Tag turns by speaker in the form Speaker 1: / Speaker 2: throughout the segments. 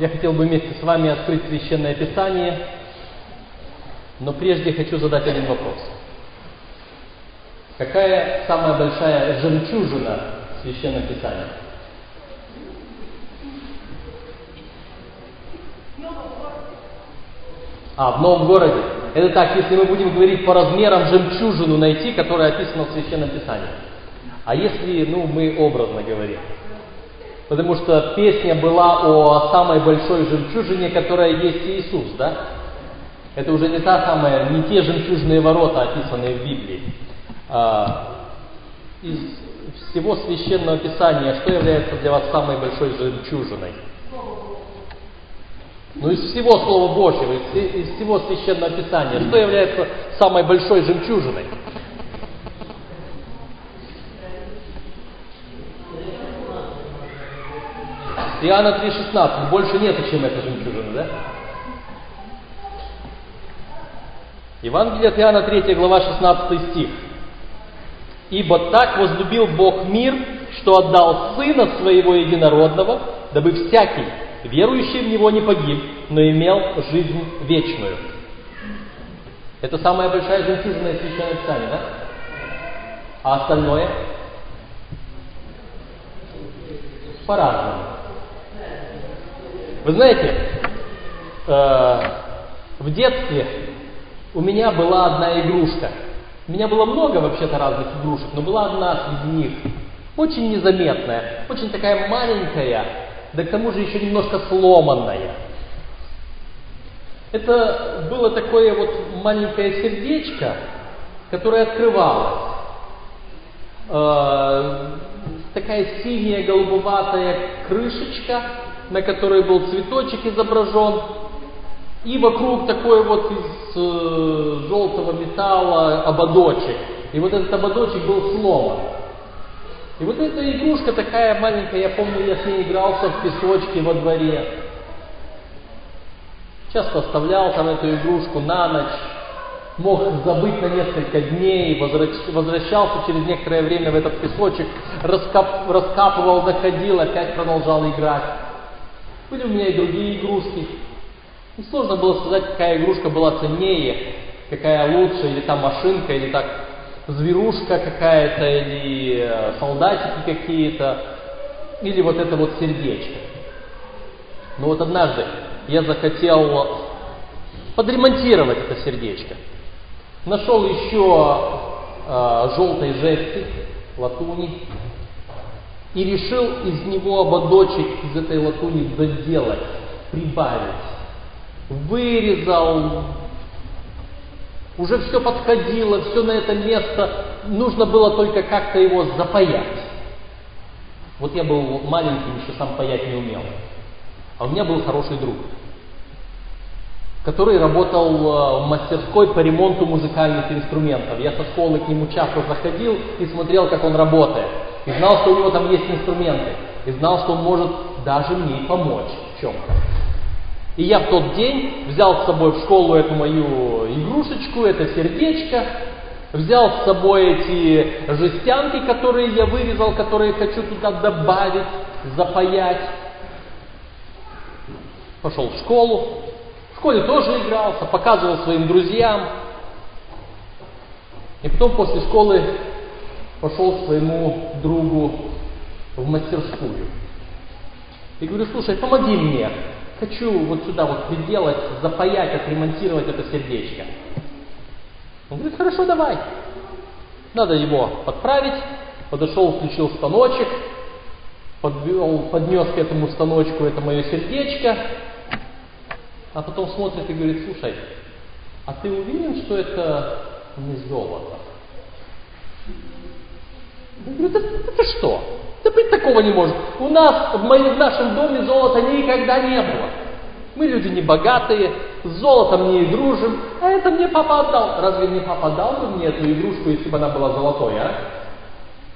Speaker 1: Я хотел бы вместе с вами открыть Священное Писание, но прежде хочу задать один вопрос. Какая самая большая жемчужина Священного Писания? А, в новом городе. Это так, если мы будем говорить по размерам жемчужину найти, которая описана в Священном Писании. А если, ну, мы образно говорим. Потому что песня была о самой большой жемчужине, которая есть Иисус, да? Это уже не та самая, не те жемчужные ворота, описанные в Библии. А, из всего священного писания, что является для вас самой большой жемчужиной? Ну, из всего Слова Божьего, из, из всего Священного Писания, что является самой большой жемчужиной? Иоанна 3,16. Больше нету, чем эта жемчужина, да? Евангелие от Иоанна 3, глава 16 стих. «Ибо так возлюбил Бог мир, что отдал Сына Своего Единородного, дабы всякий, верующий в Него не погиб, но имел жизнь вечную. Это самая большая жемчужина из Священного Писания, да? А остальное? По-разному. Вы знаете, э, в детстве у меня была одна игрушка. У меня было много вообще-то разных игрушек, но была одна среди них, очень незаметная, очень такая маленькая, да к тому же еще немножко сломанная. Это было такое вот маленькое сердечко, которое открывалось. Э, такая синяя голубоватая крышечка, на которой был цветочек изображен, и вокруг такой вот из э, желтого металла ободочек. И вот этот ободочек был сломан. И вот эта игрушка такая маленькая, я помню, я с ней игрался в песочке во дворе. Часто оставлял там эту игрушку на ночь, мог забыть на несколько дней, возвращался через некоторое время в этот песочек, раскап, раскапывал, заходил, опять продолжал играть. Были у меня и другие игрушки. И сложно было сказать, какая игрушка была ценнее, какая лучше, или там машинка, или так зверушка какая-то, или э, солдатики какие-то, или вот это вот сердечко. Но вот однажды я захотел подремонтировать это сердечко. Нашел еще э, желтой жести, латуни, и решил из него ободочек из этой латуни доделать, прибавить. Вырезал, уже все подходило, все на это место, нужно было только как-то его запаять. Вот я был маленьким, еще сам паять не умел. А у меня был хороший друг, который работал э, в мастерской по ремонту музыкальных инструментов. Я со школы к нему часто заходил и смотрел, как он работает. И знал, что у него там есть инструменты. И знал, что он может даже мне помочь в чем-то. И я в тот день взял с собой в школу эту мою игрушечку, это сердечко, взял с собой эти жестянки, которые я вырезал, которые хочу туда добавить, запаять. Пошел в школу. В школе тоже игрался, показывал своим друзьям. И потом после школы пошел к своему другу в мастерскую. И говорю, слушай, помоги мне. Хочу вот сюда вот приделать, запаять, отремонтировать это сердечко. Он говорит, хорошо, давай. Надо его подправить. Подошел, включил станочек, подвел, поднес к этому станочку это мое сердечко, а потом смотрит и говорит, слушай, а ты уверен, что это не золото? Говорю, это, это что? Да быть такого не может. У нас, в, моем, в нашем доме золота никогда не было. Мы люди не богатые, с золотом не дружим, а это мне папа отдал. Разве мне папа дал бы мне эту игрушку, если бы она была золотой, а?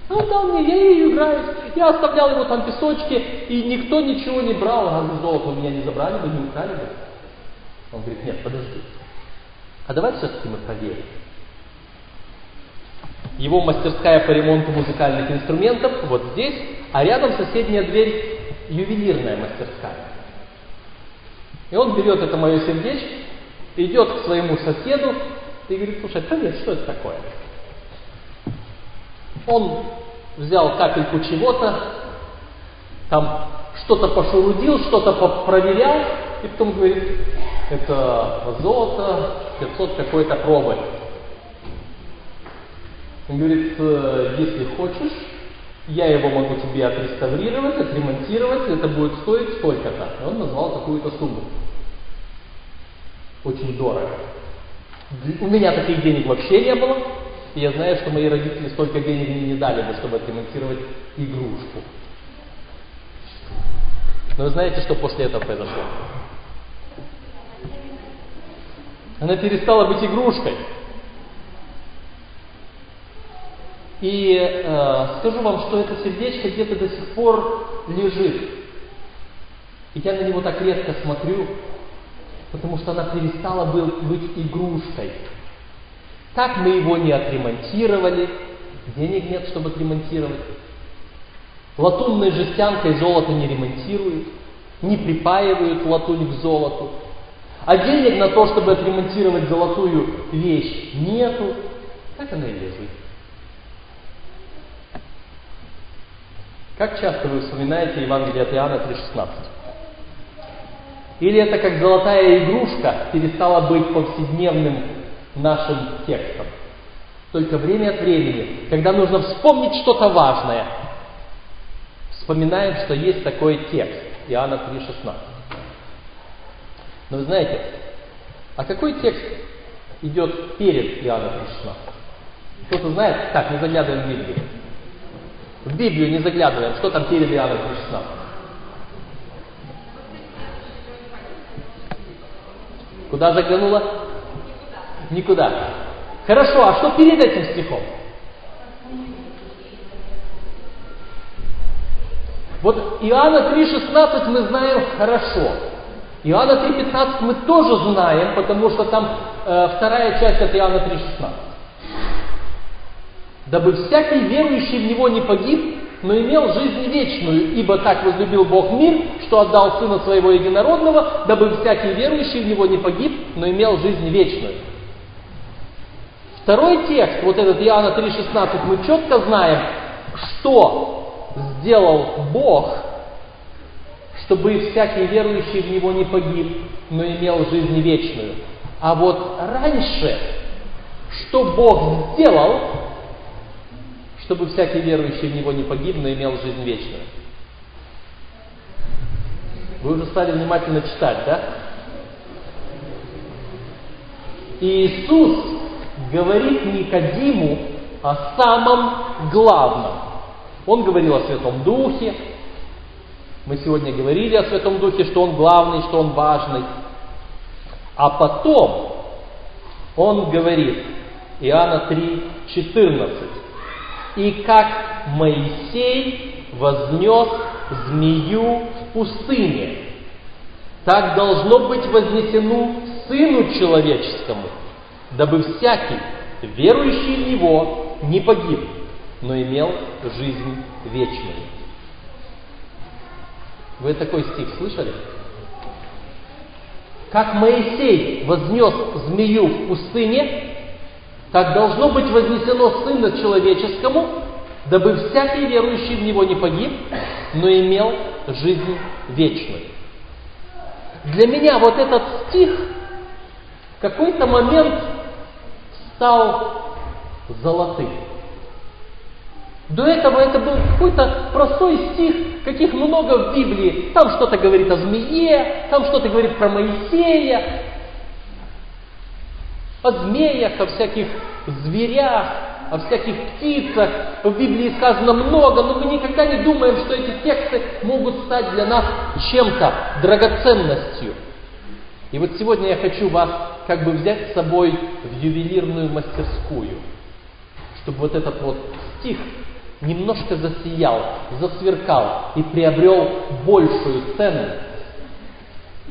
Speaker 1: А он дал мне, я ею играюсь. Я оставлял его там в песочке, и никто ничего не брал. Разве золото у меня не забрали бы, не украли бы? Он говорит, нет, подожди. А давай все-таки мы проверим его мастерская по ремонту музыкальных инструментов вот здесь, а рядом соседняя дверь ювелирная мастерская. И он берет это мое сердечко, идет к своему соседу и говорит, слушай, проверь, что это такое. Он взял капельку чего-то, там что-то пошурудил, что-то проверял, и потом говорит, это золото, 500 какой-то пробы. Он говорит, «Э, если хочешь, я его могу тебе отреставрировать, отремонтировать, это будет стоить столько-то. И он назвал какую-то сумму. Очень дорого. У меня таких денег вообще не было, и я знаю, что мои родители столько денег мне не дали бы, чтобы отремонтировать игрушку. Но вы знаете, что после этого произошло? Она перестала быть игрушкой. И э, скажу вам, что это сердечко где-то до сих пор лежит. И я на него так редко смотрю, потому что она перестала быть игрушкой. Так мы его не отремонтировали, денег нет, чтобы отремонтировать. Латунной жестянкой золото не ремонтируют, не припаивают латунь к золоту. А денег на то, чтобы отремонтировать золотую вещь, нету. Так она и лежит. Как часто вы вспоминаете Евангелие от Иоанна 3,16? Или это как золотая игрушка перестала быть повседневным нашим текстом? Только время от времени, когда нужно вспомнить что-то важное, вспоминаем, что есть такой текст, Иоанна 3,16. Но вы знаете, а какой текст идет перед Иоанна 3,16? Кто-то знает? Так, не заглядываем в Библию. В Библию не заглядываем, что там перед Иоанном 3,16. Куда заглянула? Никуда. Хорошо, а что перед этим стихом? Вот Иоанна 3,16 мы знаем хорошо. Иоанна 3,15 мы тоже знаем, потому что там э, вторая часть от Иоанна 3,16 дабы всякий верующий в Него не погиб, но имел жизнь вечную, ибо так возлюбил Бог мир, что отдал Сына Своего Единородного, дабы всякий верующий в Него не погиб, но имел жизнь вечную. Второй текст, вот этот Иоанна 3,16, мы четко знаем, что сделал Бог, чтобы всякий верующий в Него не погиб, но имел жизнь вечную. А вот раньше, что Бог сделал, чтобы всякий верующий в Него не погиб, но имел жизнь вечную. Вы уже стали внимательно читать, да? Иисус говорит Никодиму о самом главном. Он говорил о Святом Духе. Мы сегодня говорили о Святом Духе, что Он главный, что Он важный. А потом Он говорит, Иоанна 3, 14, и как Моисей вознес змею в пустыне, так должно быть вознесено Сыну Человеческому, дабы всякий, верующий в Него, не погиб, но имел жизнь вечную. Вы такой стих слышали? Как Моисей вознес змею в пустыне, так должно быть вознесено Сына Человеческому, дабы всякий верующий в Него не погиб, но имел жизнь вечную. Для меня вот этот стих в какой-то момент стал золотым. До этого это был какой-то простой стих, каких много в Библии. Там что-то говорит о змее, там что-то говорит про Моисея, о змеях, о всяких зверях, о всяких птицах. В Библии сказано много, но мы никогда не думаем, что эти тексты могут стать для нас чем-то, драгоценностью. И вот сегодня я хочу вас как бы взять с собой в ювелирную мастерскую, чтобы вот этот вот стих немножко засиял, засверкал и приобрел большую ценность,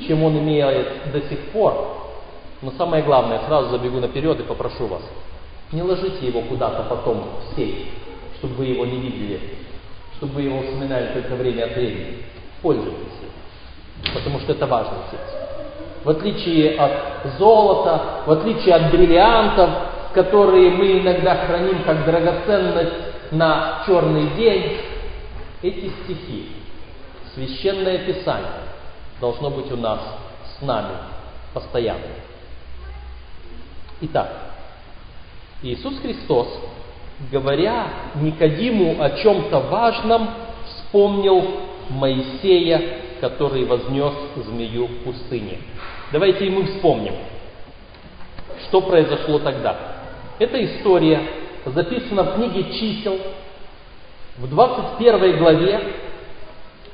Speaker 1: чем он имеет до сих пор, но самое главное, сразу забегу наперед и попрошу вас, не ложите его куда-то потом в сейф, чтобы вы его не видели, чтобы вы его вспоминали только время от времени. Пользуйтесь им, потому что это важный текст. в отличие от золота, в отличие от бриллиантов, которые мы иногда храним как драгоценность на черный день, эти стихи, священное писание, должно быть у нас с нами постоянно. Итак, Иисус Христос, говоря Никодиму о чем-то важном, вспомнил Моисея, который вознес змею в пустыне. Давайте и мы вспомним, что произошло тогда. Эта история записана в книге чисел в 21 главе,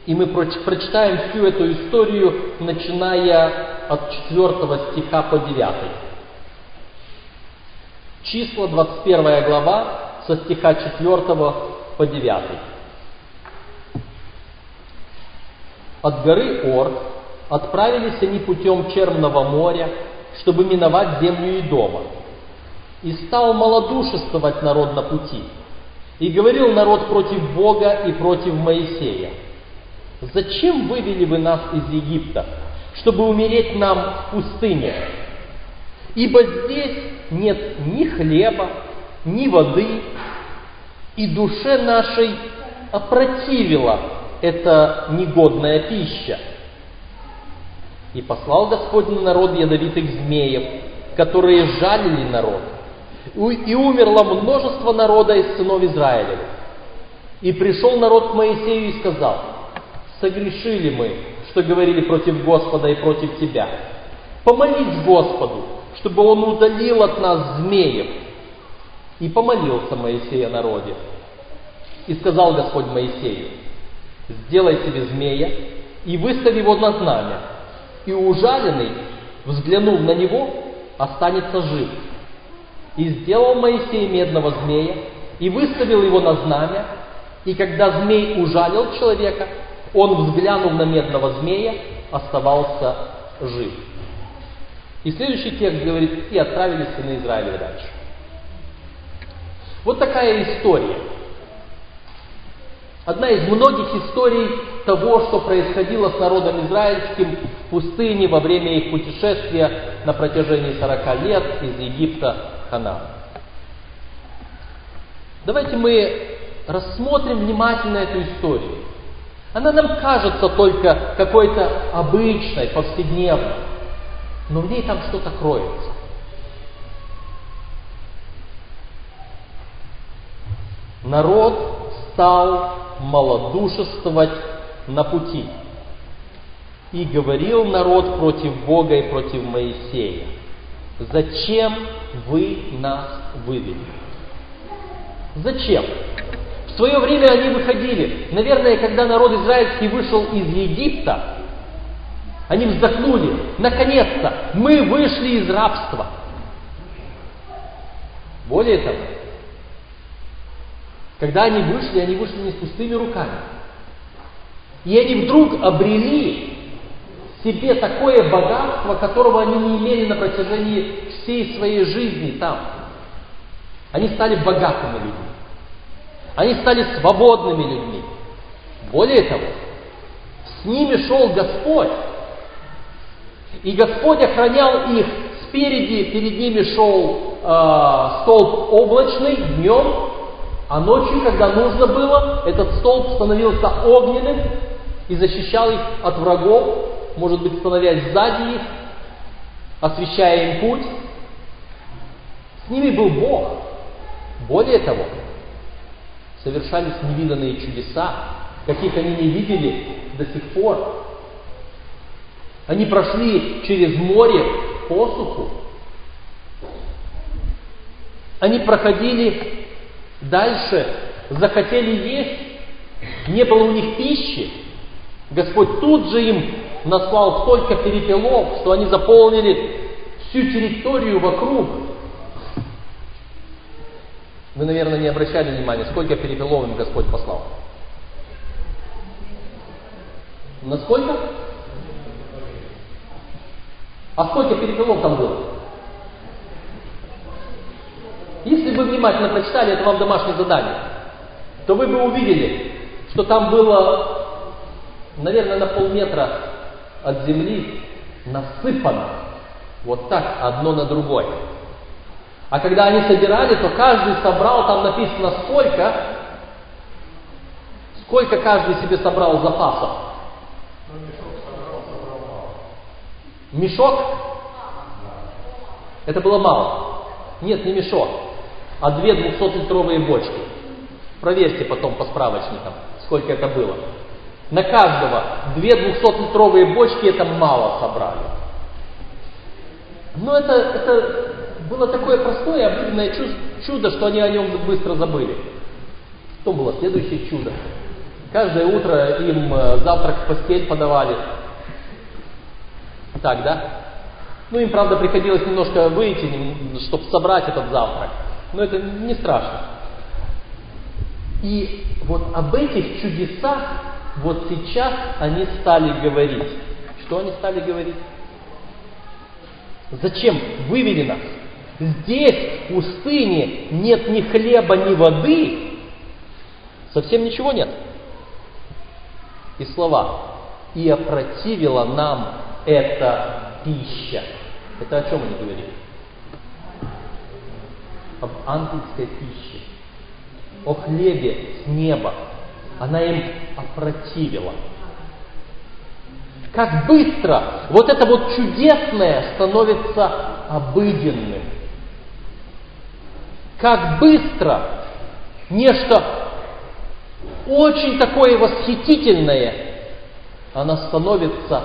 Speaker 1: и мы прочитаем всю эту историю, начиная от 4 стиха по 9. Числа, 21 глава, со стиха 4 по 9. От горы Ор отправились они путем Черного моря, чтобы миновать землю Идома. И стал малодушествовать народ на пути. И говорил народ против Бога и против Моисея. Зачем вывели вы нас из Египта, чтобы умереть нам в пустыне? Ибо здесь нет ни хлеба, ни воды, и душе нашей опротивила эта негодная пища. И послал Господь на народ ядовитых змеев, которые жалили народ. И умерло множество народа из сынов Израилевых. И пришел народ к Моисею и сказал, согрешили мы, что говорили против Господа и против Тебя. Помолись Господу, чтобы Он удалил от нас змеев. И помолился Моисей о народе. И сказал Господь Моисею, сделай себе змея и выстави его на знамя, и ужаленный, взглянув на него, останется жив. И сделал Моисей медного змея, и выставил его на знамя, и когда змей ужалил человека, он, взглянув на медного змея, оставался жив. И следующий текст говорит, и отправились сыны Израиля дальше. Вот такая история. Одна из многих историй того, что происходило с народом израильским в пустыне во время их путешествия на протяжении 40 лет из Египта в Ханаан. Давайте мы рассмотрим внимательно эту историю. Она нам кажется только какой-то обычной, повседневной, но в ней там что-то кроется. Народ стал малодушествовать на пути. И говорил народ против Бога и против Моисея. Зачем вы нас вывели? Зачем? В свое время они выходили. Наверное, когда народ израильский вышел из Египта, они вздохнули. Наконец-то мы вышли из рабства. Более того, когда они вышли, они вышли не с пустыми руками. И они вдруг обрели себе такое богатство, которого они не имели на протяжении всей своей жизни там. Они стали богатыми людьми. Они стали свободными людьми. Более того, с ними шел Господь. И Господь охранял их спереди, перед ними шел э, столб облачный днем, а ночью, когда нужно было, этот столб становился огненным и защищал их от врагов, может быть, становясь сзади их, освещая им путь. С ними был Бог. Более того, совершались невиданные чудеса, каких они не видели до сих пор. Они прошли через море посуху. Они проходили Дальше захотели есть, не было у них пищи. Господь тут же им наслал столько перепелов, что они заполнили всю территорию вокруг. Вы, наверное, не обращали внимания, сколько перепелов им Господь послал. Насколько? А сколько перепелов там было? Если бы внимательно прочитали, это вам домашнее задание, то вы бы увидели, что там было, наверное, на полметра от земли насыпано. Вот так, одно на другое. А когда они собирали, то каждый собрал, там написано сколько, сколько каждый себе собрал запасов. Мешок? Это было мало. Нет, не мешок, а две 200-литровые бочки. Проверьте потом по справочникам, сколько это было. На каждого две 200-литровые бочки это мало собрали. Но это, это было такое простое, обыденное чудо, что они о нем быстро забыли. Потом было следующее чудо. Каждое утро им э, завтрак в постель подавали. Так, да? Ну, им, правда, приходилось немножко выйти, чтобы собрать этот завтрак. Но это не страшно. И вот об этих чудесах вот сейчас они стали говорить. Что они стали говорить? Зачем вывели нас? Здесь, в пустыне, нет ни хлеба, ни воды. Совсем ничего нет. И слова. И опротивила нам эта пища. Это о чем они говорили? Об ангельской пище. О хлебе с неба. Она им опротивила. Как быстро вот это вот чудесное становится обыденным. Как быстро нечто очень такое восхитительное, оно становится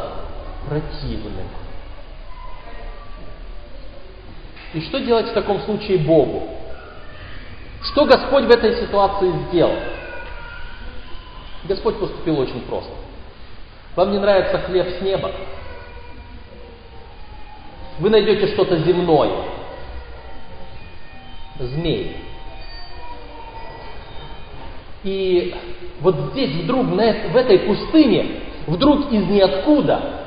Speaker 1: противным. И что делать в таком случае Богу? Что Господь в этой ситуации сделал? Господь поступил очень просто. Вам не нравится хлеб с неба? Вы найдете что-то земное. Змей. И вот здесь вдруг, в этой пустыне, вдруг из ниоткуда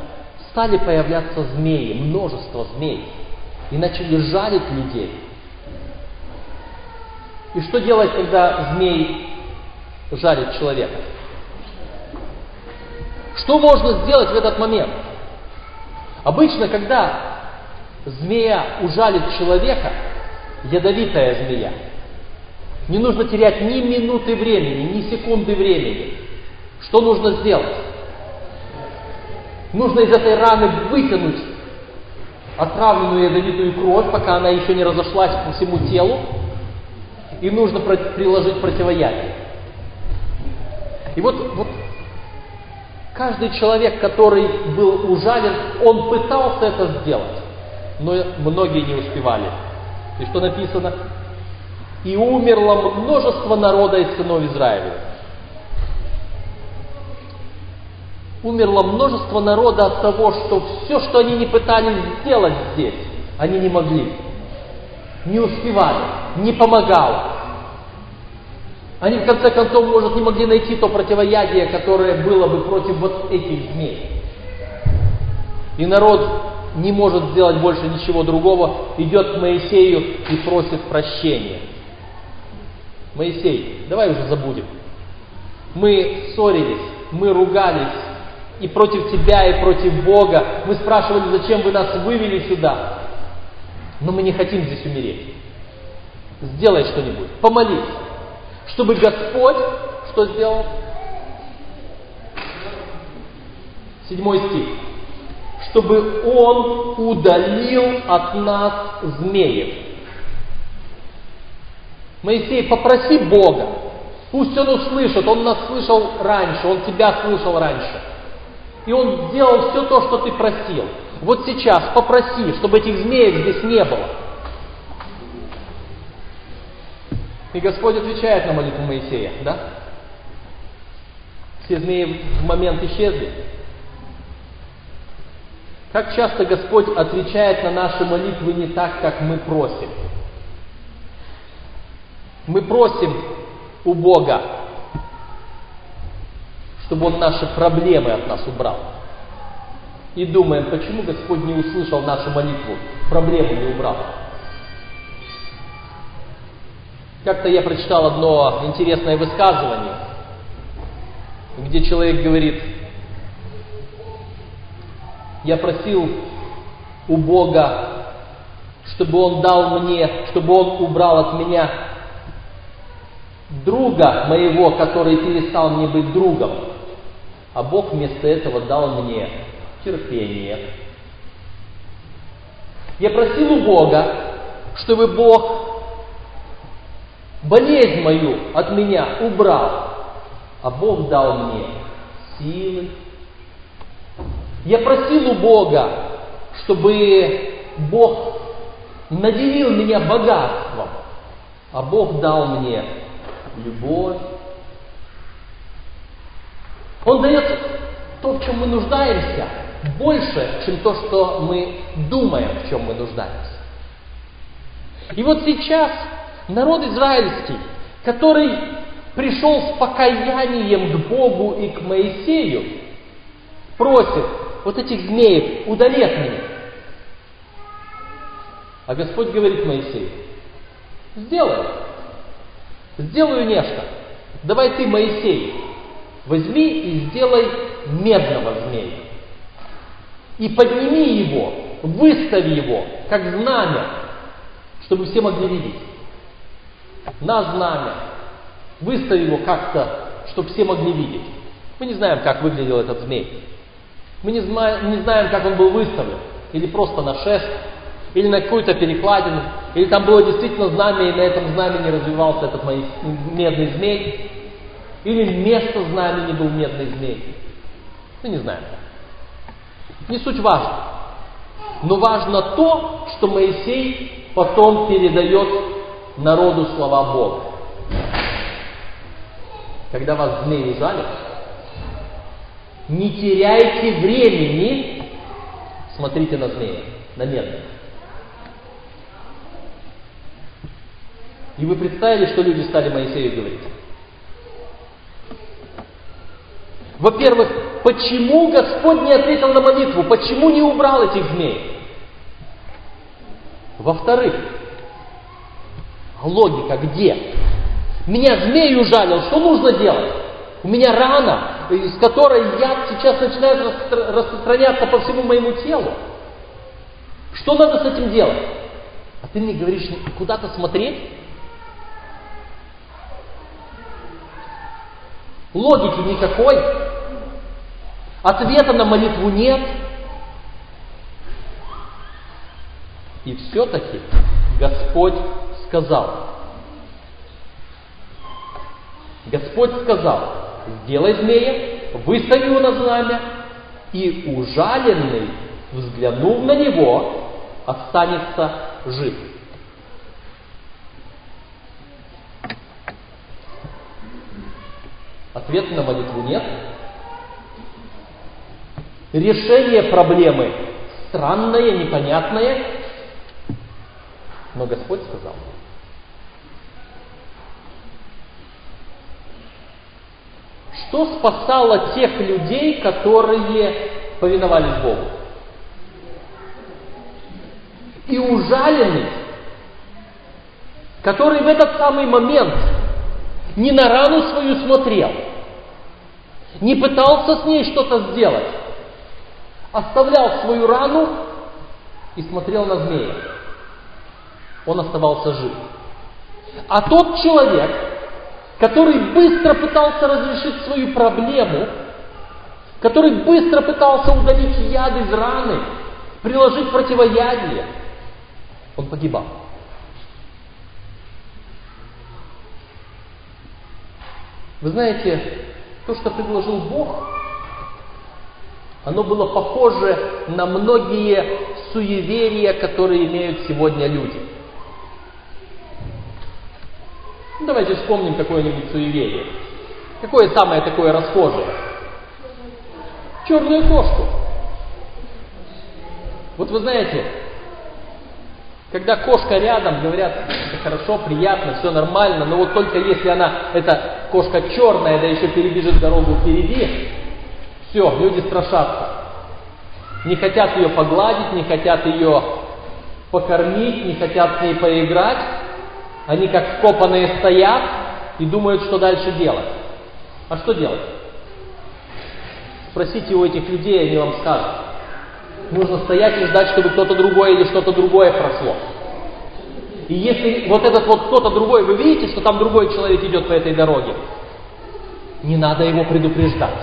Speaker 1: стали появляться змеи, множество змей. И начали жалить людей. И что делать, когда змей жарит человека? Что можно сделать в этот момент? Обычно, когда змея ужалит человека, ядовитая змея, не нужно терять ни минуты времени, ни секунды времени. Что нужно сделать? Нужно из этой раны вытянуть отравленную ядовитую кровь, пока она еще не разошлась по всему телу, и нужно приложить противоядие. И вот, вот Каждый человек, который был ужален, он пытался это сделать, но многие не успевали. И что написано? И умерло множество народа из сынов Израиля. Умерло множество народа от того, что все, что они не пытались сделать здесь, они не могли, не успевали, не помогало. Они в конце концов, может, не могли найти то противоядие, которое было бы против вот этих змей. И народ не может сделать больше ничего другого, идет к Моисею и просит прощения. Моисей, давай уже забудем. Мы ссорились, мы ругались и против тебя, и против Бога. Мы спрашивали, зачем вы нас вывели сюда. Но мы не хотим здесь умереть. Сделай что-нибудь, помолись чтобы Господь что сделал? Седьмой стих. Чтобы Он удалил от нас змеев. Моисей, попроси Бога. Пусть Он услышит. Он нас слышал раньше. Он тебя слышал раньше. И Он сделал все то, что ты просил. Вот сейчас попроси, чтобы этих змеев здесь не было. И Господь отвечает на молитву Моисея, да? Все змеи в момент исчезли. Как часто Господь отвечает на наши молитвы не так, как мы просим. Мы просим у Бога, чтобы Он наши проблемы от нас убрал. И думаем, почему Господь не услышал нашу молитву, проблему не убрал. Как-то я прочитал одно интересное высказывание, где человек говорит, Я просил у Бога, чтобы Он дал мне, чтобы Он убрал от меня друга моего, который перестал мне быть другом. А Бог вместо этого дал мне терпение. Я просил у Бога, чтобы Бог болезнь мою от меня убрал, а Бог дал мне силы. Я просил у Бога, чтобы Бог наделил меня богатством, а Бог дал мне любовь. Он дает то, в чем мы нуждаемся, больше, чем то, что мы думаем, в чем мы нуждаемся. И вот сейчас народ израильский, который пришел с покаянием к Богу и к Моисею, просит вот этих змеев, удали от меня. А Господь говорит Моисею, сделай, сделаю нечто. Давай ты, Моисей, возьми и сделай медного змея. И подними его, выстави его, как знамя, чтобы все могли видеть. На знамя. Выстави его как-то, чтобы все могли видеть. Мы не знаем, как выглядел этот змей. Мы не знаем, не знаем, как он был выставлен. Или просто на шест, или на какую-то перекладину, или там было действительно знамя, и на этом знамени развивался этот медный змей, или вместо знамени был медный змей. Мы не знаем. Не суть важно. Но важно то, что Моисей потом передает народу слова Бога. Когда вас змей ужалит, не теряйте времени, смотрите на змея, на медных. И вы представили, что люди стали Моисею говорить? Во-первых, почему Господь не ответил на молитву? Почему не убрал этих змей? Во-вторых, логика где? Меня змей ужалил, что нужно делать? У меня рана, из которой яд сейчас начинает распространяться по всему моему телу. Что надо с этим делать? А ты мне говоришь, куда-то смотреть? Логики никакой. Ответа на молитву нет. И все-таки Господь сказал. Господь сказал, сделай змея, выстави его на знамя, и ужаленный, взглянув на него, останется жив. Ответа на молитву нет. Решение проблемы странное, непонятное, но Господь сказал. Что спасало тех людей, которые повиновались Богу? И ужаленный, который в этот самый момент не на рану свою смотрел, не пытался с ней что-то сделать, оставлял свою рану и смотрел на змея. Он оставался жив. А тот человек, который быстро пытался разрешить свою проблему, который быстро пытался удалить яд из раны, приложить противоядие, он погибал. Вы знаете, то, что предложил Бог, оно было похоже на многие суеверия, которые имеют сегодня люди. Ну, давайте вспомним какое-нибудь суеверие. Какое самое такое расхожее? Черную кошку. Вот вы знаете, когда кошка рядом, говорят, это хорошо, приятно, все нормально, но вот только если она, эта кошка черная, да еще перебежит дорогу впереди, все, люди страшатся. Не хотят ее погладить, не хотят ее покормить, не хотят с ней поиграть. Они как вкопанные стоят и думают, что дальше делать. А что делать? Спросите у этих людей, они вам скажут. Нужно стоять и ждать, чтобы кто-то другой или что-то другое прошло. И если вот этот вот кто-то другой, вы видите, что там другой человек идет по этой дороге, не надо его предупреждать.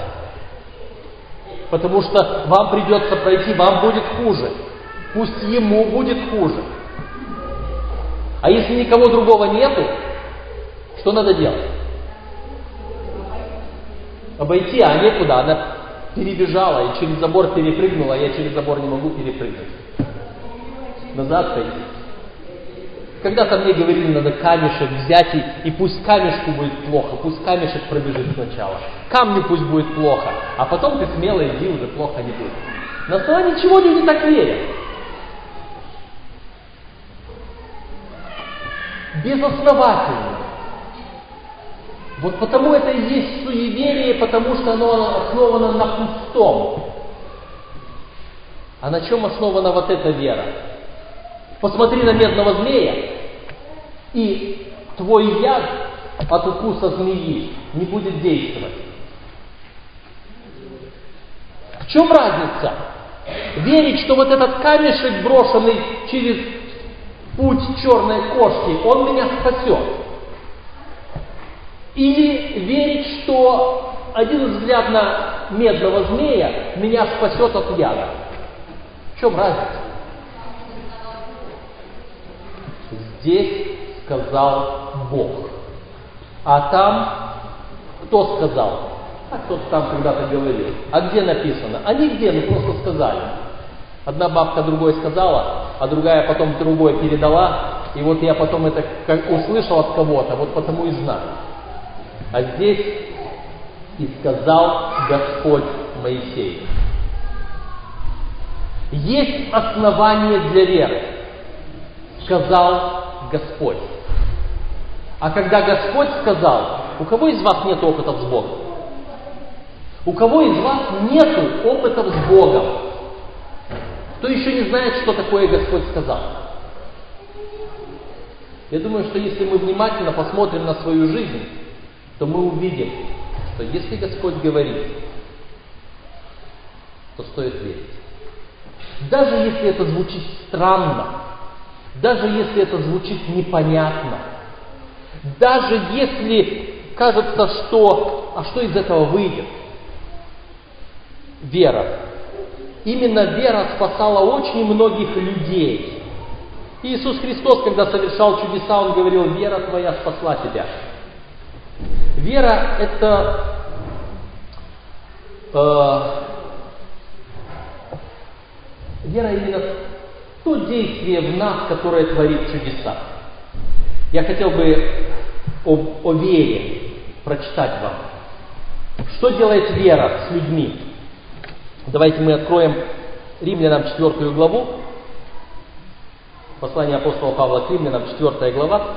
Speaker 1: Потому что вам придется пройти, вам будет хуже. Пусть ему будет хуже. А если никого другого нету, что надо делать? Обойти, а некуда. Она перебежала и через забор перепрыгнула, а я через забор не могу перепрыгнуть. Назад пойти. Когда-то мне говорили, надо камешек взять, и, и пусть камешку будет плохо, пусть камешек пробежит сначала. Камню пусть будет плохо, а потом ты смело иди, уже плохо не будет. На основании чего люди так верят? Безосновательно. Вот потому это и есть суеверие, потому что оно основано на пустом. А на чем основана вот эта вера? Посмотри на медного змея, и твой яд от укуса змеи не будет действовать. В чем разница? Верить, что вот этот камешек, брошенный через путь черной кошки, он меня спасет. Или верить, что один взгляд на медного змея меня спасет от яда. В чем разница? Здесь сказал Бог. А там кто сказал? А кто-то там когда-то говорил. А где написано? А нигде, ну просто сказали. Одна бабка другой сказала, а другая потом другой передала, и вот я потом это услышал от кого-то, вот потому и знаю. А здесь и сказал Господь Моисею. Есть основание для веры, сказал Господь. А когда Господь сказал, у кого из вас нет опыта с Богом? У кого из вас нет опыта с Богом? Кто еще не знает, что такое Господь сказал? Я думаю, что если мы внимательно посмотрим на свою жизнь, то мы увидим, что если Господь говорит, то стоит верить. Даже если это звучит странно, даже если это звучит непонятно, даже если кажется, что а что из этого выйдет? Вера. Именно вера спасала очень многих людей. Иисус Христос, когда совершал чудеса, Он говорил, вера твоя спасла тебя. Вера это э, вера именно то действие в нас, которое творит чудеса. Я хотел бы о, о вере прочитать вам. Что делает вера с людьми? Давайте мы откроем Римлянам 4 главу. Послание апостола Павла к Римлянам, 4 глава.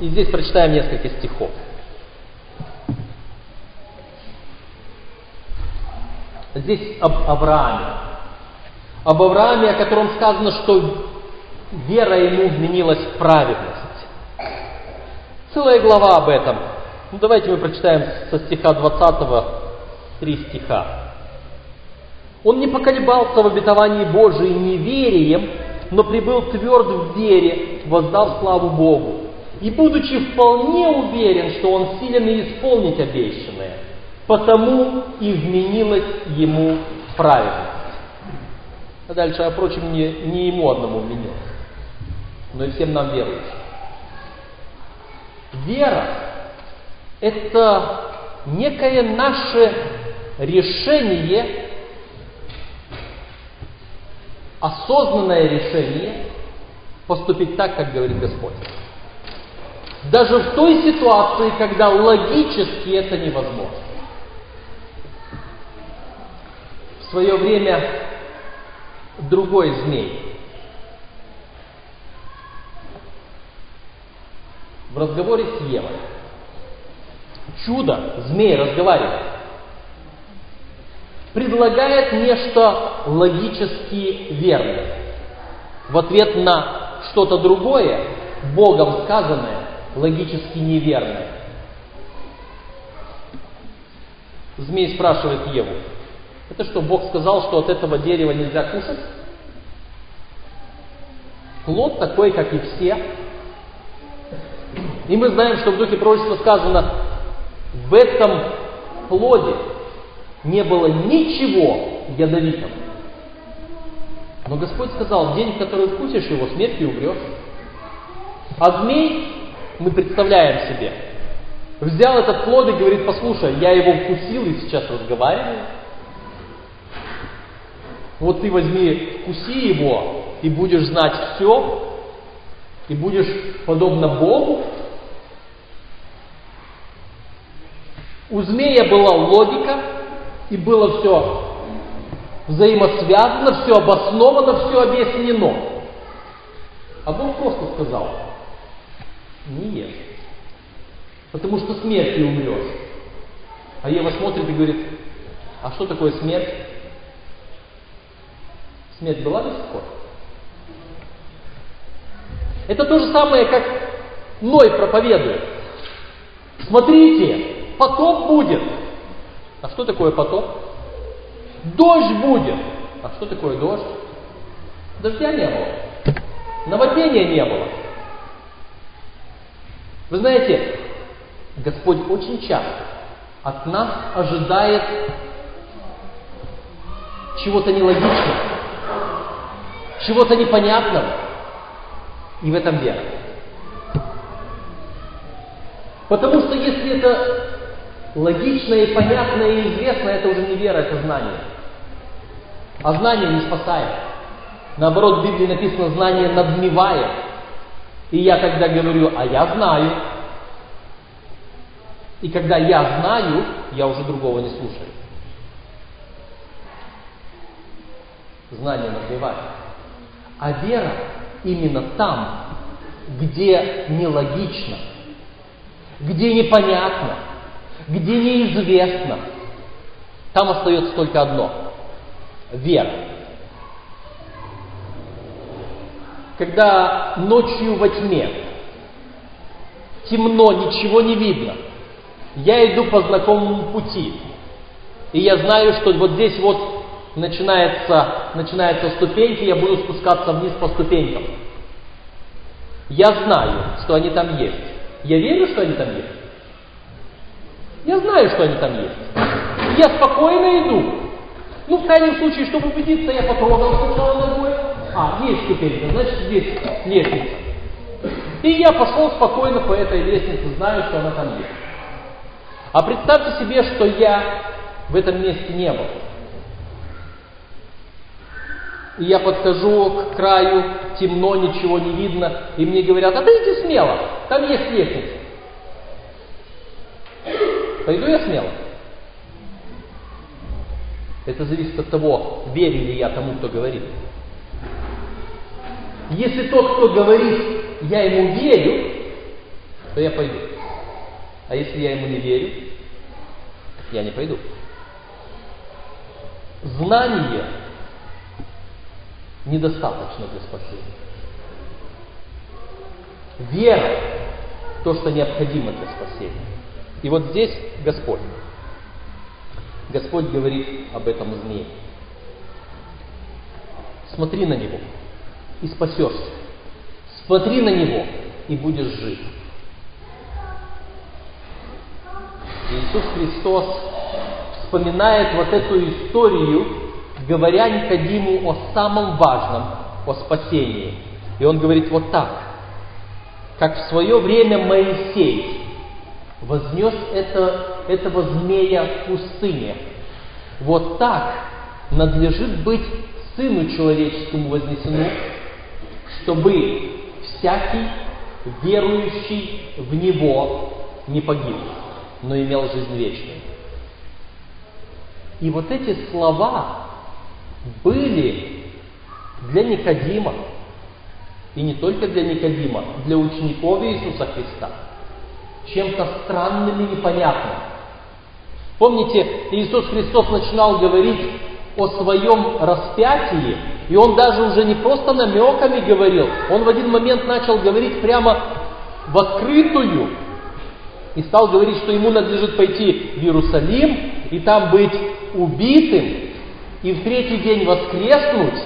Speaker 1: И здесь прочитаем несколько стихов. Здесь об Аврааме. Об Аврааме, о котором сказано, что вера ему вменилась в праведность. Целая глава об этом. Ну, давайте мы прочитаем со стиха 20 три стиха. Он не поколебался в обетовании Божией неверием, но прибыл тверд в вере, воздав славу Богу. И будучи вполне уверен, что он силен исполнить обещанное, потому и вменилось ему праведность. А дальше, а впрочем, не, не ему одному вменилось, но и всем нам верующим. Вера – это некое наше решение, осознанное решение поступить так, как говорит Господь. Даже в той ситуации, когда логически это невозможно. В свое время другой змей в разговоре с Евой. Чудо, змей разговаривает. Предлагает нечто логически верное. В ответ на что-то другое, Богом сказанное, логически неверное. Змей спрашивает Еву, Это что, Бог сказал, что от этого дерева нельзя кушать? Плод такой, как и все. И мы знаем, что в Духе Пророчества сказано, в этом плоде не было ничего ядовитого. Но Господь сказал, день, в который вкусишь его, смертью умрешь. А змей, мы представляем себе, взял этот плод и говорит, послушай, я его вкусил и сейчас разговариваю. Вот ты возьми, вкуси его, и будешь знать все, и будешь подобно Богу. У змея была логика, и было все взаимосвязано, все обосновано, все объяснено. А Бог просто сказал, не ешь, потому что смертью умрешь. А Ева смотрит и говорит, а что такое смерть? Смерть была пор? Это то же самое, как Ной проповедует. Смотрите, потоп будет. А что такое потоп? Дождь будет. А что такое дождь? Дождя не было. Наводнения не было. Вы знаете, Господь очень часто от нас ожидает чего-то нелогичного, чего-то непонятного. И в этом вера. Потому что если это логичное и понятное и известное, это уже не вера, это знание. А знание не спасает. Наоборот, в Библии написано, знание надмевает. И я когда говорю, а я знаю, и когда я знаю, я уже другого не слушаю. Знание надмевает. А вера именно там, где нелогично, где непонятно, где неизвестно. Там остается только одно – вера. Когда ночью во тьме, темно, ничего не видно, я иду по знакомому пути, и я знаю, что вот здесь вот начинается, начинаются ступеньки, я буду спускаться вниз по ступенькам. Я знаю, что они там есть. Я верю, что они там есть. Я знаю, что они там есть. Я спокойно иду. Ну, в крайнем случае, чтобы убедиться, я потрогал ногой. А, есть ступенька, значит, здесь лестница. И я пошел спокойно по этой лестнице, знаю, что она там есть. А представьте себе, что я в этом месте не был. И я подхожу к краю, темно, ничего не видно, и мне говорят, а ты смело, там есть лестница. Пойду я смело. Это зависит от того, верю ли я тому, кто говорит. Если тот, кто говорит, я ему верю, то я пойду. А если я ему не верю, я не пойду. Знание недостаточно для спасения. Вера – то, что необходимо для спасения. И вот здесь Господь. Господь говорит об этом змее. Смотри на него и спасешься. Смотри на него и будешь жить. Иисус Христос вспоминает вот эту историю говоря Никодиму о самом важном, о спасении. И он говорит вот так. Как в свое время Моисей вознес это, этого змея в пустыне, вот так надлежит быть Сыну Человеческому вознесену, чтобы всякий, верующий в Него, не погиб, но имел жизнь вечную. И вот эти слова были для Никодима, и не только для Никодима, для учеников Иисуса Христа, чем-то странным и непонятным. Помните, Иисус Христос начинал говорить о своем распятии, и он даже уже не просто намеками говорил, он в один момент начал говорить прямо в открытую, и стал говорить, что ему надлежит пойти в Иерусалим и там быть убитым, и в третий день воскреснуть,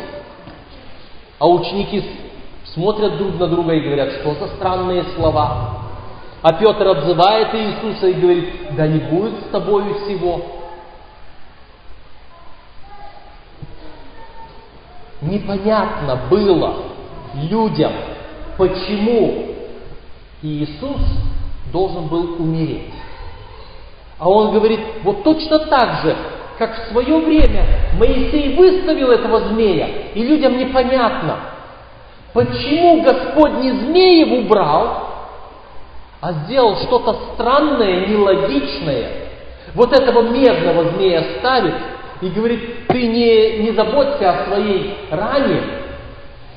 Speaker 1: а ученики смотрят друг на друга и говорят, что за странные слова. А Петр отзывает Иисуса и говорит, да не будет с тобою всего. Непонятно было людям, почему Иисус должен был умереть. А он говорит, вот точно так же, как в свое время Моисей выставил этого змея, и людям непонятно, почему Господь не змеев убрал, а сделал что-то странное, нелогичное. Вот этого медного змея ставит и говорит, ты не, не заботься о своей ране,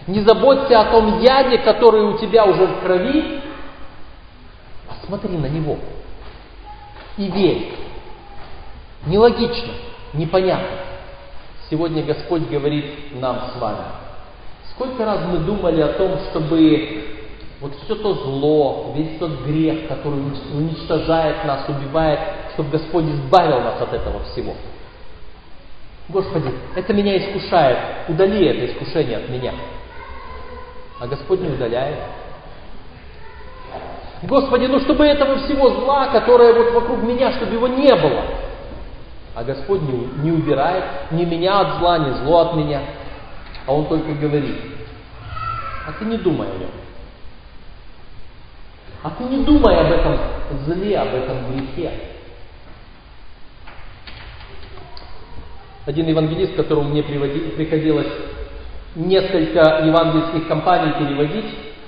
Speaker 1: не заботься о том яде, который у тебя уже в крови, а смотри на него и верь. Нелогично, непонятно. Сегодня Господь говорит нам с вами. Сколько раз мы думали о том, чтобы вот все то зло, весь тот грех, который уничтожает нас, убивает, чтобы Господь избавил нас от этого всего. Господи, это меня искушает, удали это искушение от меня. А Господь не удаляет. Господи, ну чтобы этого всего зла, которое вот вокруг меня, чтобы его не было. А Господь не, не убирает ни меня от зла, ни зло от меня. А Он только говорит, а ты не думай о нем. А ты не думай об этом зле, об этом грехе. Один евангелист, которому мне приходилось несколько евангельских компаний переводить,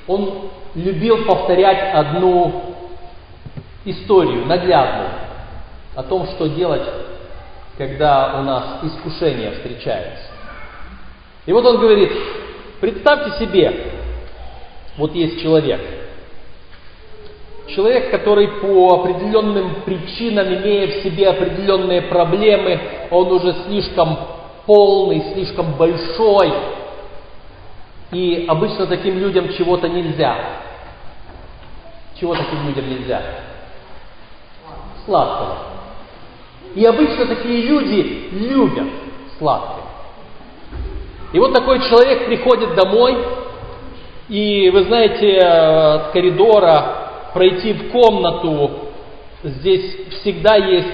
Speaker 1: он любил повторять одну историю, наглядную, о том, что делать, когда у нас искушение встречается. И вот он говорит, представьте себе, вот есть человек, человек, который по определенным причинам, имея в себе определенные проблемы, он уже слишком полный, слишком большой, и обычно таким людям чего-то нельзя. Чего таким людям нельзя? Сладкого. И обычно такие люди любят сладкое. И вот такой человек приходит домой, и вы знаете, от коридора пройти в комнату, здесь всегда есть,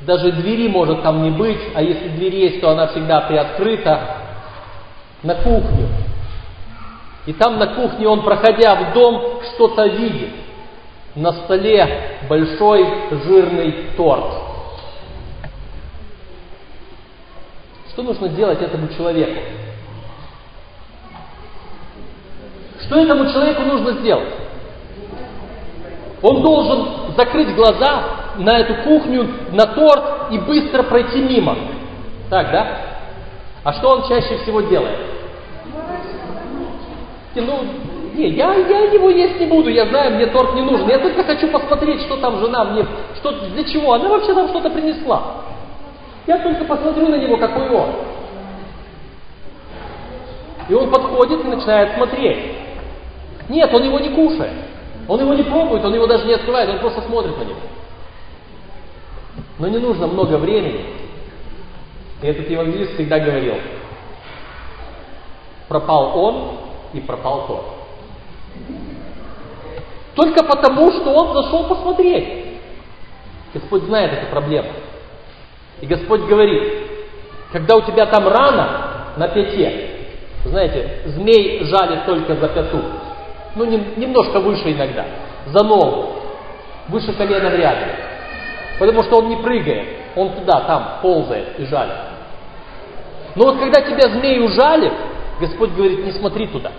Speaker 1: даже двери может там не быть, а если дверь есть, то она всегда приоткрыта, на кухню. И там на кухне он, проходя в дом, что-то видит. На столе большой жирный торт. Что нужно делать этому человеку? Что этому человеку нужно сделать? Он должен закрыть глаза на эту кухню, на торт и быстро пройти мимо. Так, да? А что он чаще всего делает? Ну, не, я, я его есть не буду, я знаю, мне торт не нужен. Я только хочу посмотреть, что там жена мне, что, для чего. Она вообще там что-то принесла. Я только посмотрю на него, какой он. И он подходит и начинает смотреть. Нет, он его не кушает. Он его не пробует, он его даже не открывает, он просто смотрит на него. Но не нужно много времени. И этот евангелист всегда говорил, пропал он, и пропал тот. Только потому, что он зашел посмотреть. Господь знает эту проблему. И Господь говорит, когда у тебя там рана на пяте, знаете, змей жалит только за пяту, ну не, немножко выше иногда, за ногу, выше колена вряд ли. Потому что он не прыгает, он туда, там ползает и жалит. Но вот когда тебя змей ужалит, Господь говорит, не смотри туда.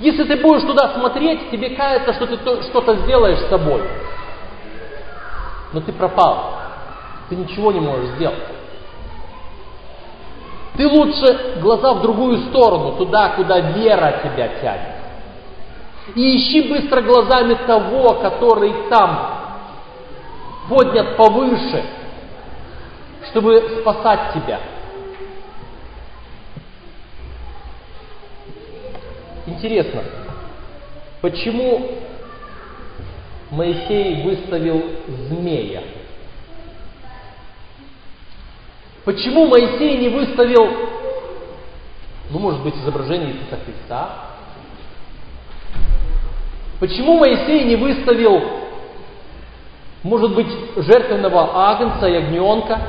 Speaker 1: Если ты будешь туда смотреть, тебе кажется, что ты что-то сделаешь с собой. Но ты пропал. Ты ничего не можешь сделать. Ты лучше глаза в другую сторону, туда, куда вера тебя тянет. И ищи быстро глазами того, который там поднят повыше, чтобы спасать тебя. Интересно, почему Моисей выставил змея? Почему Моисей не выставил, ну, может быть, изображение Иисуса Христа? Почему Моисей не выставил, может быть, жертвенного агнца и?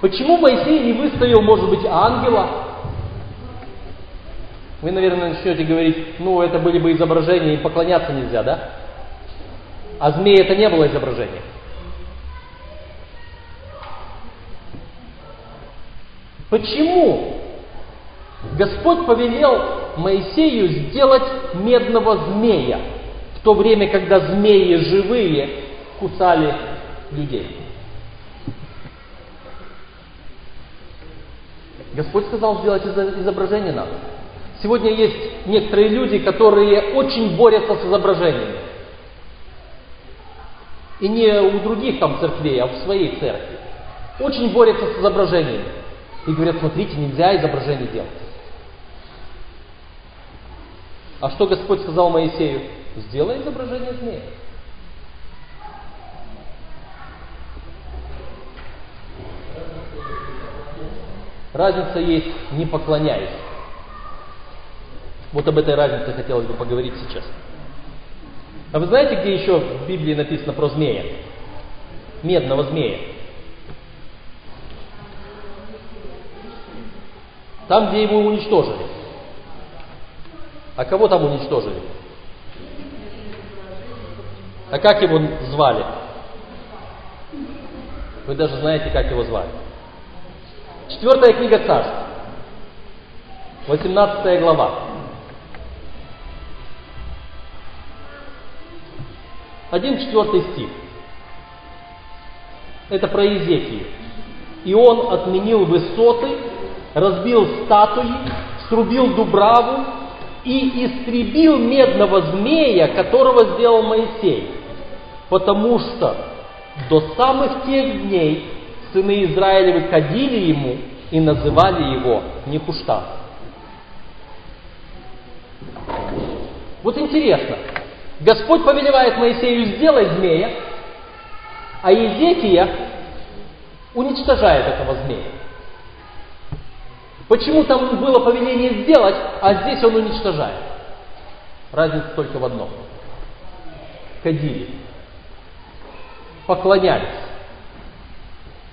Speaker 1: Почему Моисей не выставил, может быть, ангела? Вы, наверное, начнете говорить, ну, это были бы изображения, им поклоняться нельзя, да? А змеи это не было изображение. Почему Господь повелел Моисею сделать медного змея, в то время, когда змеи живые кусали людей? Господь сказал сделать изображение нам. Сегодня есть некоторые люди, которые очень борются с изображениями. И не у других там церквей, а в своей церкви. Очень борются с изображениями. И говорят, смотрите, нельзя изображение делать. А что Господь сказал Моисею? Сделай изображение змея. Разница есть не поклоняясь. Вот об этой разнице хотелось бы поговорить сейчас. А вы знаете, где еще в Библии написано про змея? Медного змея. Там, где его уничтожили. А кого там уничтожили? А как его звали? Вы даже знаете, как его звали. Четвертая книга Царств. 18 глава. Один четвертый стих. Это про Иезекию. И он отменил высоты, разбил статуи, срубил дубраву и истребил медного змея, которого сделал Моисей. Потому что до самых тех дней сыны Израилевы ходили ему и называли его Нехуштан. Вот интересно, Господь повелевает Моисею сделать змея, а Езекия уничтожает этого змея. Почему там было повеление сделать, а здесь он уничтожает? Разница только в одном. Ходили, поклонялись,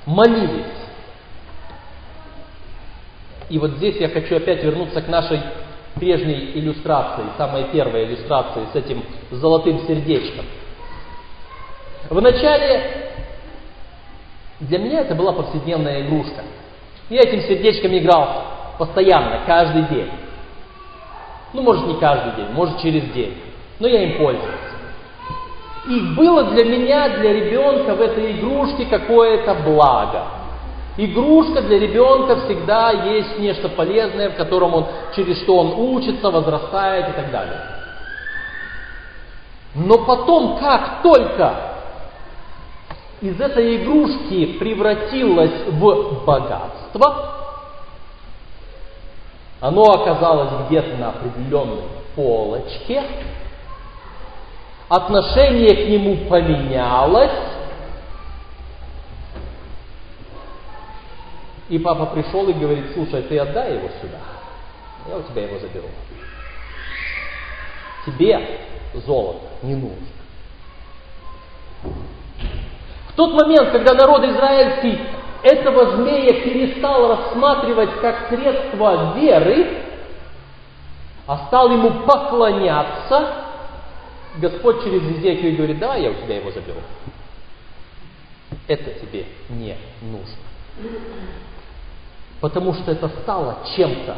Speaker 1: молились. И вот здесь я хочу опять вернуться к нашей прежней иллюстрации, самой первой иллюстрации с этим золотым сердечком. Вначале для меня это была повседневная игрушка. Я этим сердечком играл постоянно, каждый день. Ну, может, не каждый день, может, через день. Но я им пользовался. И было для меня, для ребенка в этой игрушке какое-то благо. Игрушка для ребенка всегда есть нечто полезное, в котором он, через что он учится, возрастает и так далее. Но потом, как только из этой игрушки превратилось в богатство, оно оказалось где-то на определенной полочке, отношение к нему поменялось, И папа пришел и говорит, слушай, ты отдай его сюда, я у тебя его заберу. Тебе золото не нужно. Тот момент, когда народ израильский этого змея перестал рассматривать как средство веры, а стал ему поклоняться, Господь через Езекию говорит, да, я у тебя его заберу. Это тебе не нужно потому что это стало чем-то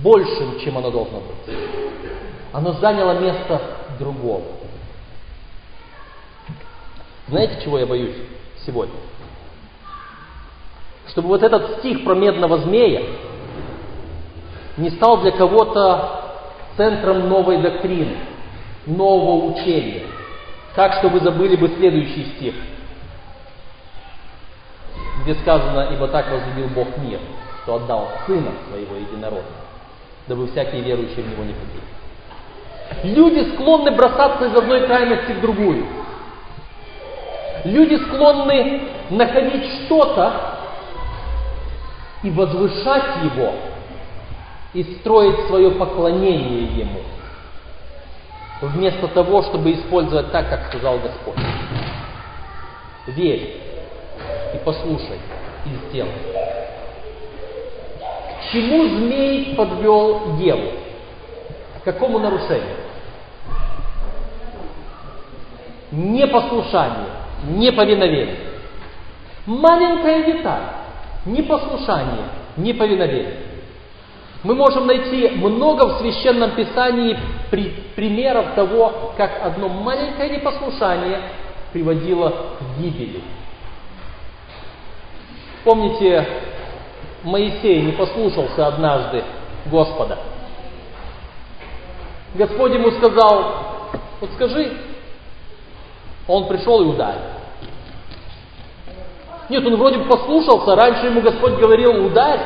Speaker 1: большим, чем оно должно быть. Оно заняло место другого. Знаете, чего я боюсь сегодня? Чтобы вот этот стих про медного змея не стал для кого-то центром новой доктрины, нового учения. Так, что вы забыли бы следующий стих – где сказано, ибо так возлюбил Бог мир, что отдал Сына Своего Единородного, дабы всякие верующие в Него не погибли. Люди склонны бросаться из одной крайности в другую. Люди склонны находить что-то и возвышать его, и строить свое поклонение ему, вместо того, чтобы использовать так, как сказал Господь. Верь и послушай, и сделай. К чему змей подвел Еву? К какому нарушению? Непослушание, неповиновение. Маленькая деталь. Непослушание, неповиновение. Мы можем найти много в Священном Писании при, примеров того, как одно маленькое непослушание приводило к гибели. Помните, Моисей не послушался однажды Господа. Господь ему сказал, вот скажи, он пришел и ударил. Нет, он вроде бы послушался, раньше ему Господь говорил, ударь.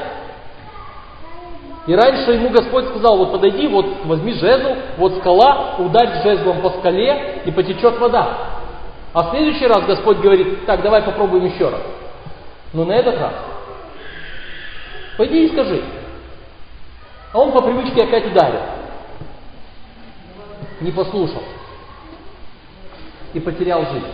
Speaker 1: И раньше ему Господь сказал, вот подойди, вот возьми жезл, вот скала, ударь жезлом по скале, и потечет вода. А в следующий раз Господь говорит, так, давай попробуем еще раз. Но на этот раз пойди и скажи. А он по привычке опять ударил. Не послушал. И потерял жизнь.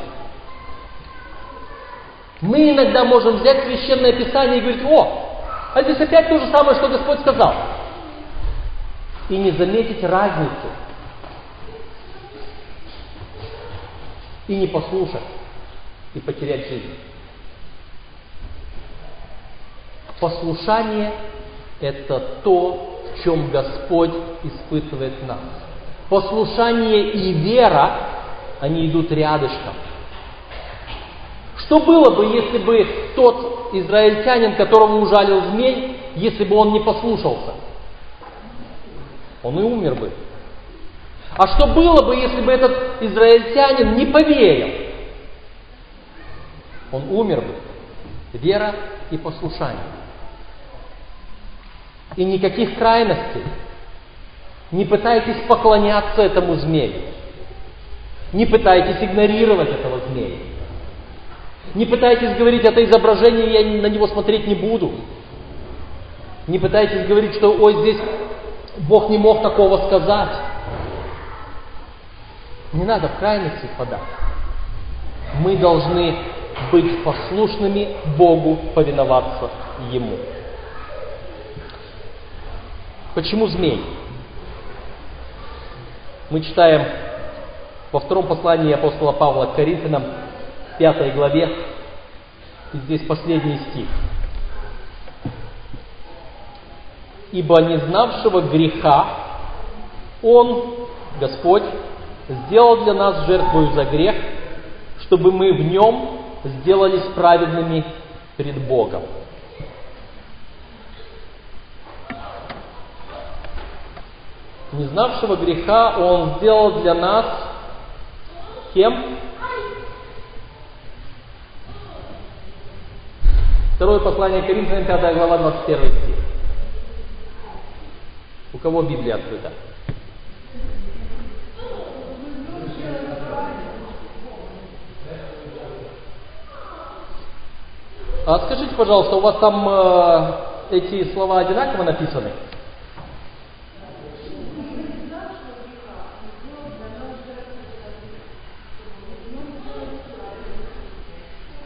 Speaker 1: Мы иногда можем взять священное писание и говорить, о, а здесь опять то же самое, что Господь сказал. И не заметить разницу. И не послушать. И потерять жизнь. Послушание – это то, в чем Господь испытывает нас. Послушание и вера, они идут рядышком. Что было бы, если бы тот израильтянин, которого ужалил змей, если бы он не послушался? Он и умер бы. А что было бы, если бы этот израильтянин не поверил? Он умер бы. Вера и послушание. И никаких крайностей. Не пытайтесь поклоняться этому змею. Не пытайтесь игнорировать этого змея. Не пытайтесь говорить, это изображение, я на него смотреть не буду. Не пытайтесь говорить, что ой, здесь Бог не мог такого сказать. Не надо в крайности впадать. Мы должны быть послушными Богу, повиноваться Ему. Почему змей? Мы читаем во втором послании апостола Павла к Коринфянам, пятой главе, и здесь последний стих. Ибо не знавшего греха Он, Господь, сделал для нас жертву за грех, чтобы мы в нем сделались праведными перед Богом. Не знавшего греха Он сделал для нас кем? Второе послание Коринфянам, 5 глава, 21 стих. У кого Библия открыта? А скажите, пожалуйста, у вас там э, эти слова одинаково написаны?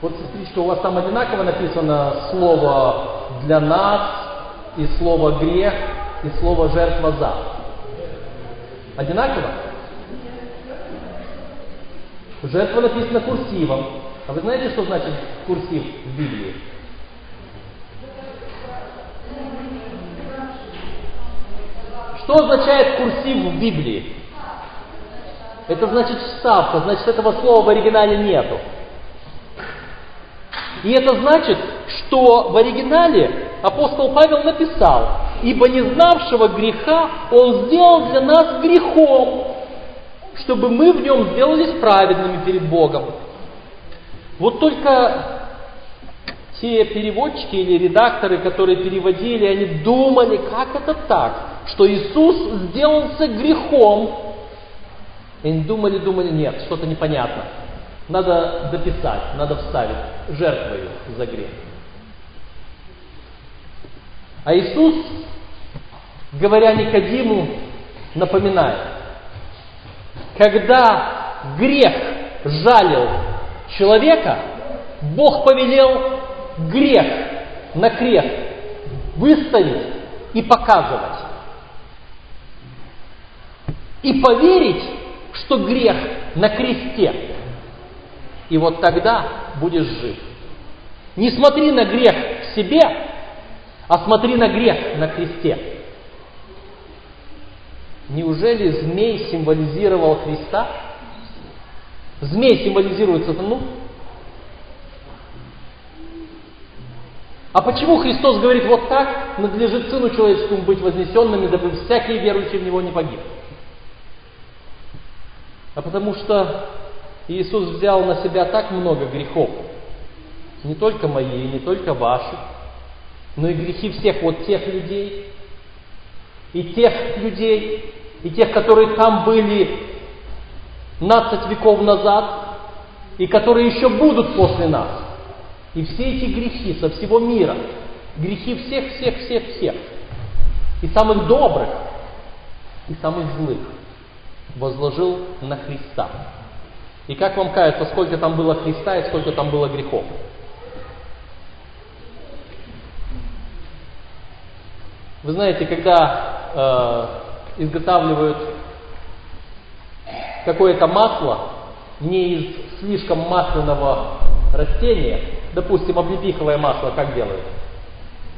Speaker 1: Вот, сестричка, у вас там одинаково написано слово «для нас» и слово «грех» и слово «жертва за». Одинаково? Жертва написана курсивом. А вы знаете, что значит курсив в Библии? Что означает курсив в Библии? Это значит вставка, значит этого слова в оригинале нету. И это значит, что в оригинале апостол Павел написал, ибо не знавшего греха он сделал для нас грехом, чтобы мы в нем сделались праведными перед Богом. Вот только те переводчики или редакторы, которые переводили, они думали, как это так, что Иисус сделался грехом. И они думали, думали, нет, что-то непонятно. Надо дописать, надо вставить жертвою за грех. А Иисус, говоря Никодиму, напоминает, когда грех жалил человека, Бог повелел грех на крест выставить и показывать. И поверить, что грех на кресте. И вот тогда будешь жив. Не смотри на грех в себе, а смотри на грех на кресте. Неужели змей символизировал Христа? Змей символизирует сатану? А почему Христос говорит вот так, надлежит Сыну Человеческому быть вознесенным, дабы всякий верующий в Него не погиб? А потому что Иисус взял на себя так много грехов, не только мои, не только ваши, но и грехи всех вот тех людей, и тех людей, и тех, которые там были 15 веков назад, и которые еще будут после нас. И все эти грехи со всего мира, грехи всех, всех, всех, всех, и самых добрых, и самых злых, возложил на Христа. И как вам кажется, сколько там было Христа и сколько там было грехов? Вы знаете, когда э, изготавливают какое-то масло не из слишком масляного растения, допустим, облепиховое масло как делают?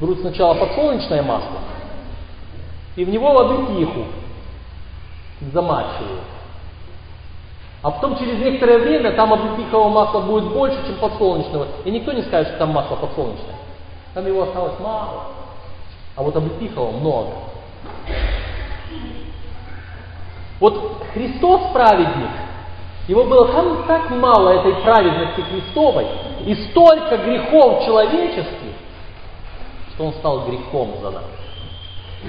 Speaker 1: Берут сначала подсолнечное масло и в него облепиху замачивают. А потом через некоторое время там облепихового масла будет больше, чем подсолнечного. И никто не скажет, что там масло подсолнечное. Там его осталось мало. А вот облепихового много. Вот Христос праведник, его было там так мало этой праведности Христовой, и столько грехов человеческих, что он стал грехом за нас.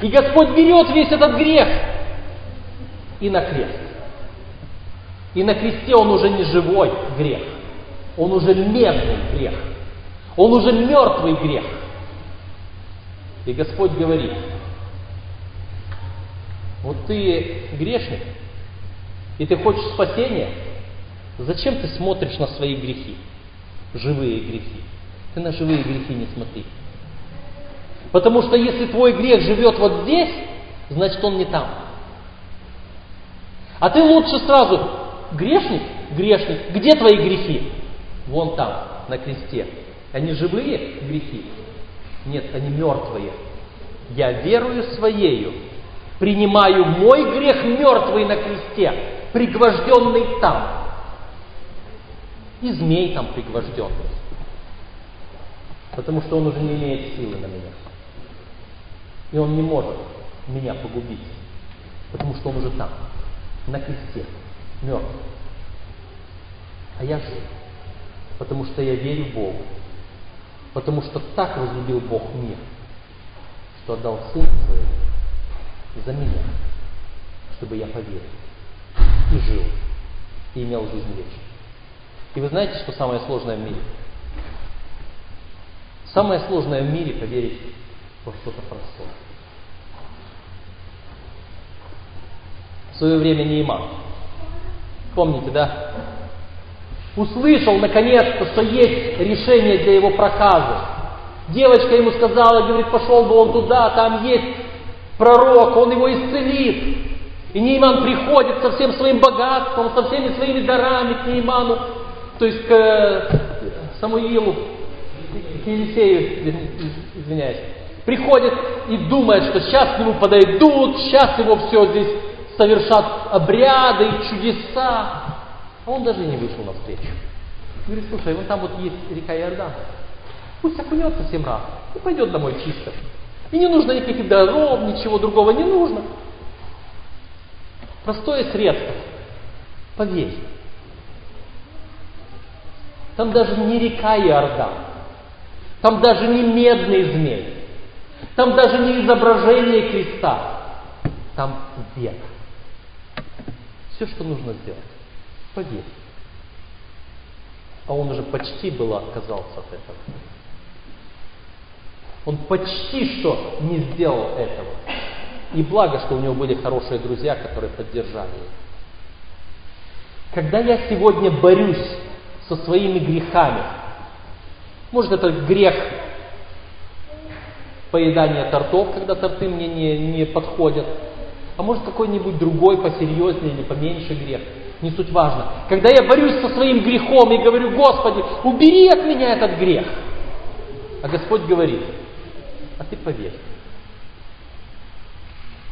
Speaker 1: И Господь берет весь этот грех и на крест. И на кресте он уже не живой грех, он уже медный грех, он уже мертвый грех. И Господь говорит, вот ты грешник, и ты хочешь спасения, зачем ты смотришь на свои грехи, живые грехи? Ты на живые грехи не смотри. Потому что если твой грех живет вот здесь, значит он не там. А ты лучше сразу, грешник, грешник, где твои грехи? Вон там, на кресте. Они живые грехи? Нет, они мертвые. Я верую своею, принимаю мой грех мертвый на кресте, пригвожденный там. И змей там пригвожден. Потому что он уже не имеет силы на меня. И он не может меня погубить. Потому что он уже там, на кресте, мертв. А я жив. Потому что я верю Богу. Потому что так возлюбил Бог мир, что отдал Сына Своего за меня, чтобы я поверил и жил, и имел жизнь вечную. И вы знаете, что самое сложное в мире? Самое сложное в мире поверить во что-то простое. В свое время Нейман. Помните, да? услышал наконец-то, что есть решение для его проказы. Девочка ему сказала, говорит, пошел бы он туда, там есть пророк, он его исцелит. И Нейман приходит со всем своим богатством, со всеми своими дарами к Нейману, то есть к э, Самуилу, к Елисею, извиняюсь. Приходит и думает, что сейчас к нему подойдут, сейчас его все здесь совершат обряды и чудеса. А он даже не вышел навстречу. Говорит, слушай, вон там вот есть река Иордан. Пусть окунется семь раз и пойдет домой чисто. И не нужно никаких даров, ничего другого не нужно. Простое средство. Поверь. Там даже не река Иордан. Там даже не медный змей. Там даже не изображение креста. Там вера. Все, что нужно сделать. Поверь. а он уже почти было отказался от этого. Он почти что не сделал этого. И благо, что у него были хорошие друзья, которые поддержали его. Когда я сегодня борюсь со своими грехами, может это грех поедания тортов, когда торты мне не, не подходят, а может какой-нибудь другой посерьезнее или поменьше грех, не суть важно. Когда я борюсь со своим грехом и говорю, Господи, убери от меня этот грех, а Господь говорит, а ты поверь,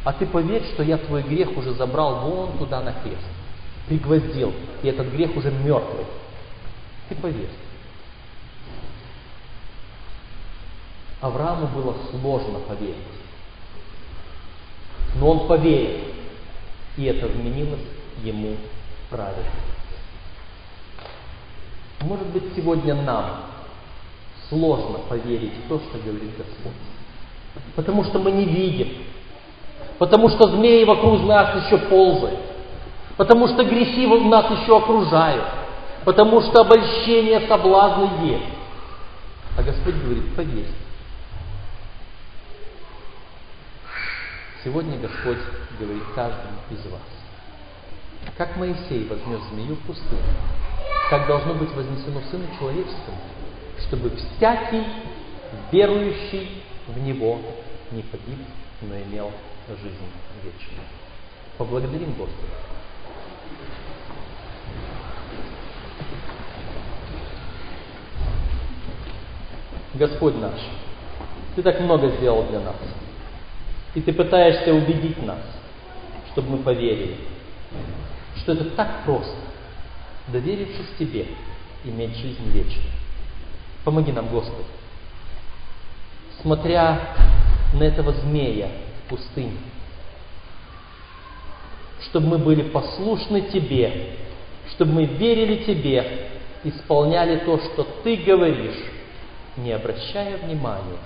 Speaker 1: а ты поверь, что я твой грех уже забрал вон туда на крест, пригвоздил, и этот грех уже мертвый. Ты поверь. Аврааму было сложно поверить. Но он поверил, и это вменилось ему праведно. Может быть, сегодня нам сложно поверить в то, что говорит Господь. Потому что мы не видим. Потому что змеи вокруг нас еще ползают. Потому что грехи нас еще окружают. Потому что обольщение, соблазны есть. А Господь говорит, поверь. Сегодня Господь говорит каждому из вас. Как Моисей вознес змею в пустыню, так должно быть вознесено Сыну Человеческому, чтобы всякий верующий в Него не погиб, но имел жизнь вечную. Поблагодарим Господа. Господь наш, Ты так много сделал для нас. И Ты пытаешься убедить нас, чтобы мы поверили, что это так просто, доверившись Тебе, иметь жизнь вечную. Помоги нам, Господи. Смотря на этого змея в пустыне, чтобы мы были послушны Тебе, чтобы мы верили Тебе, исполняли то, что Ты говоришь, не обращая внимания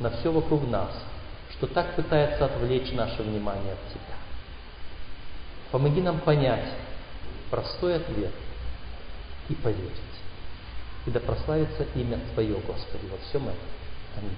Speaker 1: на все вокруг нас, кто так пытается отвлечь наше внимание от Тебя. Помоги нам понять простой ответ и поверить. И да прославится имя Твое, Господи, во всем этом. Аминь.